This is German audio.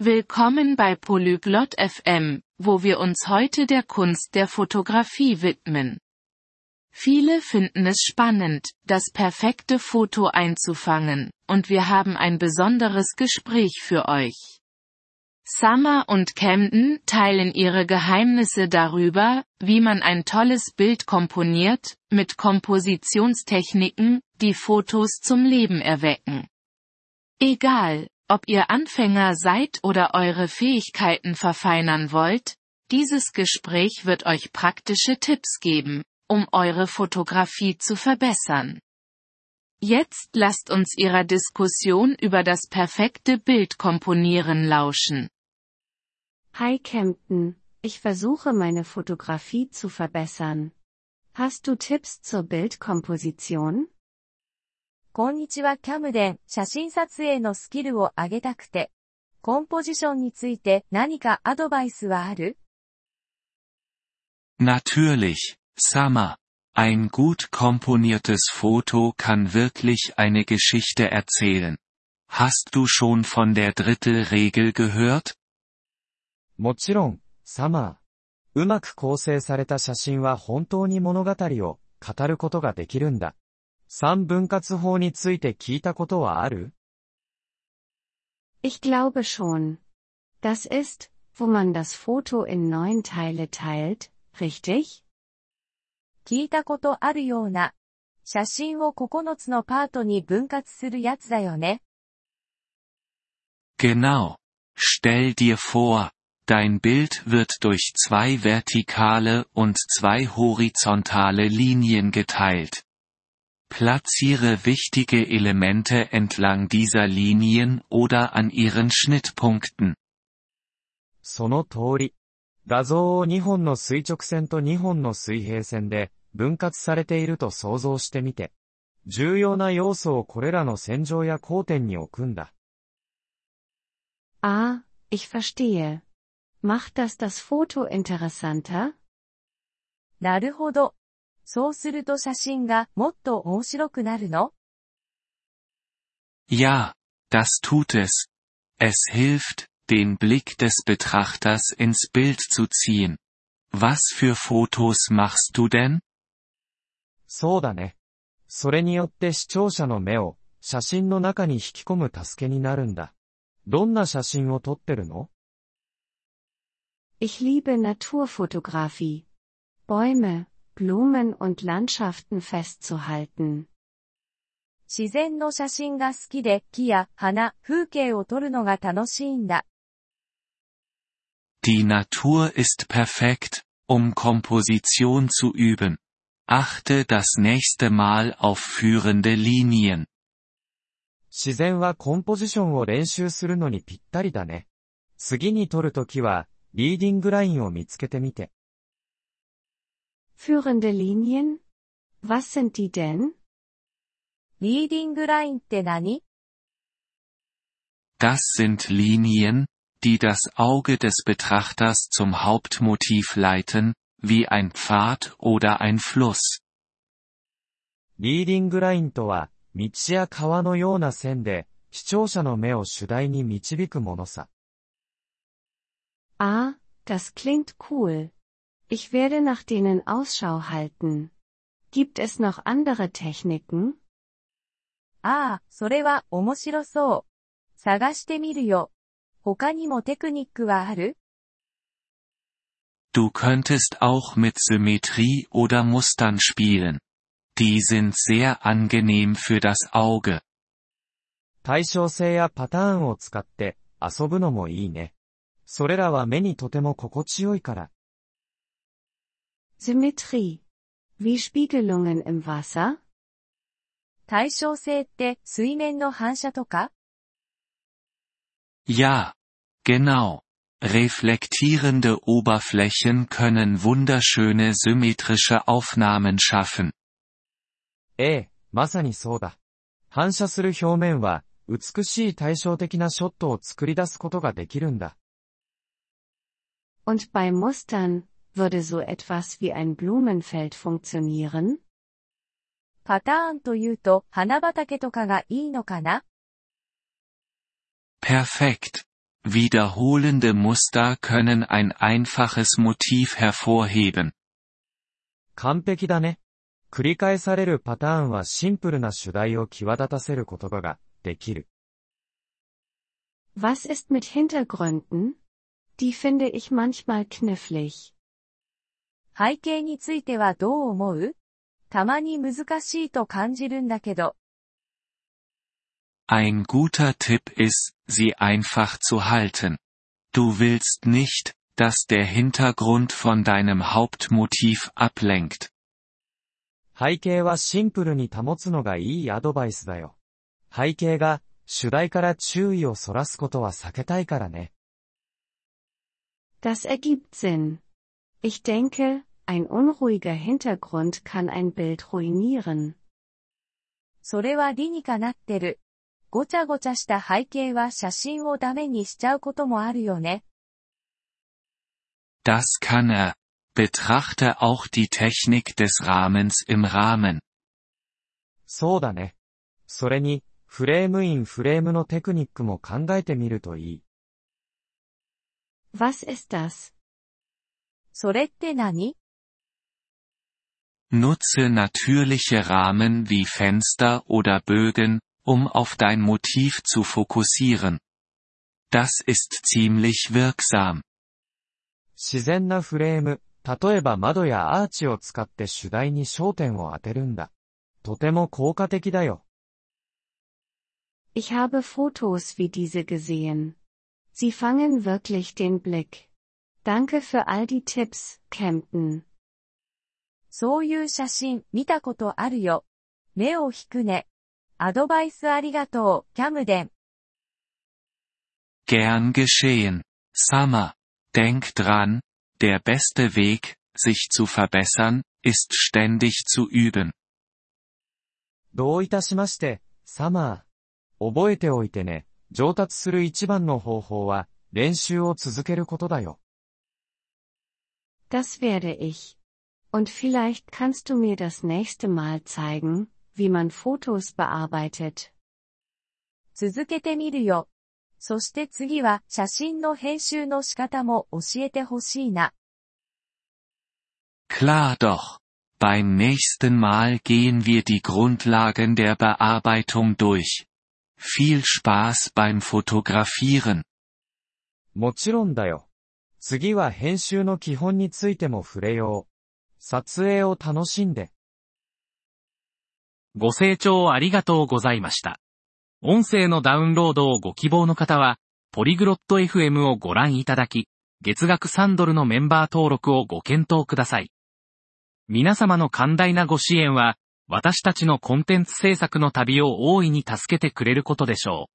Willkommen bei Polyglot FM, wo wir uns heute der Kunst der Fotografie widmen. Viele finden es spannend, das perfekte Foto einzufangen, und wir haben ein besonderes Gespräch für euch. Summer und Camden teilen ihre Geheimnisse darüber, wie man ein tolles Bild komponiert, mit Kompositionstechniken, die Fotos zum Leben erwecken. Egal, ob ihr Anfänger seid oder eure Fähigkeiten verfeinern wollt, dieses Gespräch wird euch praktische Tipps geben, um eure Fotografie zu verbessern. Jetzt lasst uns Ihrer Diskussion über das perfekte Bild komponieren lauschen. Hi Kempten, ich versuche meine Fotografie zu verbessern. Hast du Tipps zur Bildkomposition? こんにちはキャムデン、写真撮影のスキルを上げたくて。コンポジションについて何かアドバイスはある Natürlich, Summer. Ein gut komponiertes Foto kann wirklich eine Geschichte erzählen. Hast du schon von der Drittelregel gehört? もちろん、サマー。うまく構成された写真は本当に物語を語ることができるんだ。三分割法について聞いたことはある Ich glaube schon. Das ist, wo man das Foto in neun Teile teilt, richtig? 聞いたことあるような。写真を9つのパートに分割するやつだよね。Genau. Stell dir vor, dein Bild wird durch zwei vertikale und zwei horizontale Linien geteilt. Platziere wichtige Elemente entlang dieser Linien oder an ihren Schnittpunkten. その通り。画像を2本の垂直線と2本の水平線で分割されていると想像してみて。重要な要素をこれらの線上や交点に置くんだ。Ah, ich verstehe. Macht das das Foto interessanter? なるほど。そうすると写真がもっと面白くなるの Ja, das tut es. Es hilft, den Blick des Betrachters ins Bild zu ziehen. Was für Fotos machst du denn? そうだね。それによって視聴者の目を写真の中に引き込む助けになるんだ。どんな写真を撮ってるの Ich liebe Naturfotografie. Bäume, Blumen und Landschaften festzuhalten. 自然の写真が好きで木や花、風景を撮るのが楽しいんだ。 Die Natur ist perfekt, um Komposition zu üben. Achte das nächste Mal auf führende Linien. 自然はコンポジションを練習するのにぴったりだね。次に撮るときは、リーディングラインを見つけてみて。 Führende Linien? Was sind die denn? リーディングラインって何 Das sind Linien, die das Auge des Betrachters zum Hauptmotiv leiten, wie ein Pfad oder ein Fluss. リーディングラインとは、道や川のような線で、視聴者の目を主題に導くものさ。 Ah, das klingt cool. Ich werde nach denen Ausschau halten. Gibt es noch andere Techniken? ああ、それは面白そう。探してみるよ。他にもテクニックはある Du könntest auch mit Symmetrie oder Mustern spielen. Die sind sehr angenehm für das Auge. 対称性やパターンを使って遊ぶのもいいね。それらは目にとても心地よいから。 Symmetrie. Wie Spiegelungen im Wasser? 対称性って水面の反射とか Ja. Genau. Reflektierende Oberflächen können wunderschöne symmetrische Aufnahmen schaffen. ええ、まさにそうだ。反射する表面は、美しい対照的なショットを作り出すことができるんだ。 Und bei Mustern, würde so etwas wie ein Blumenfeld funktionieren? パターンというと花畑とかがいいのかな Perfekt. Wiederholende Muster können ein einfaches Motiv hervorheben. 完璧だね。繰り返されるパターンはシンプルな主題を際立たせることができる。 Was ist mit Hintergründen? Die finde ich manchmal knifflig. 背景についてはどう思うたまに難しいと感じるんだけど、Ein guter Tipp ist, sie einfach zu halten. Du willst nicht, dass der Hintergrund von deinem Hauptmotiv ablenkt. 背景はシンプルに保つのがいいアドバイスだよ。背景が主題から注意をそらすことは避けたいからね。Das ergibt Sinn. Ich denke, ein unruhiger Hintergrund kann ein Bild ruinieren. それは理にかなってる。ごちゃごちゃした背景は写真をダメにしちゃうこともあるよね。 Das kann er. Betrachte auch die Technik des Rahmens im Rahmen. そうだね。それに、フレームインフレームのテクニックも考えてみるといい。 Was ist das? それって何 Nutze natürliche Rahmen wie Fenster oder Bögen, um auf dein Motiv zu fokussieren. Das ist ziemlich wirksam. 自然なフレーム、例えば窓やアーチを使って主題に焦点を当てるんだ。とても効果的だよ。 Ich habe Fotos wie diese gesehen. Sie fangen wirklich den Blick. Danke für all die Tipps, Campton. そういう写真見たことあるよ。目を引くね。アドバイスありがとう、キャムデン。Gern geschehen. Summer. Denk dran, der beste Weg, sich zu verbessern, ist ständig zu üben. どういたしまして、サマー。覚えておいてね。上達する一番の方法は、練習を続けることだよ。Das werde ich. Und vielleicht kannst du mir das nächste Mal zeigen, wie man Fotos bearbeitet. 続けてみるよ。そして次は写真の編集の仕方も教えてほしいな。 Klar doch. Beim nächsten Mal gehen wir die Grundlagen der Bearbeitung durch. Viel Spaß beim Fotografieren. もちろんだよ。 次は編集の基本についても触れよう。撮影を楽しんで。ご清聴ありがとうございました。音声のダウンロードをご希望の方は、ポリグロット FM をご覧いただき、月額3ドルのメンバー登録をご検討ください。皆様の寛大なご支援は、私たちのコンテンツ制作の旅を大いに助けてくれることでしょう。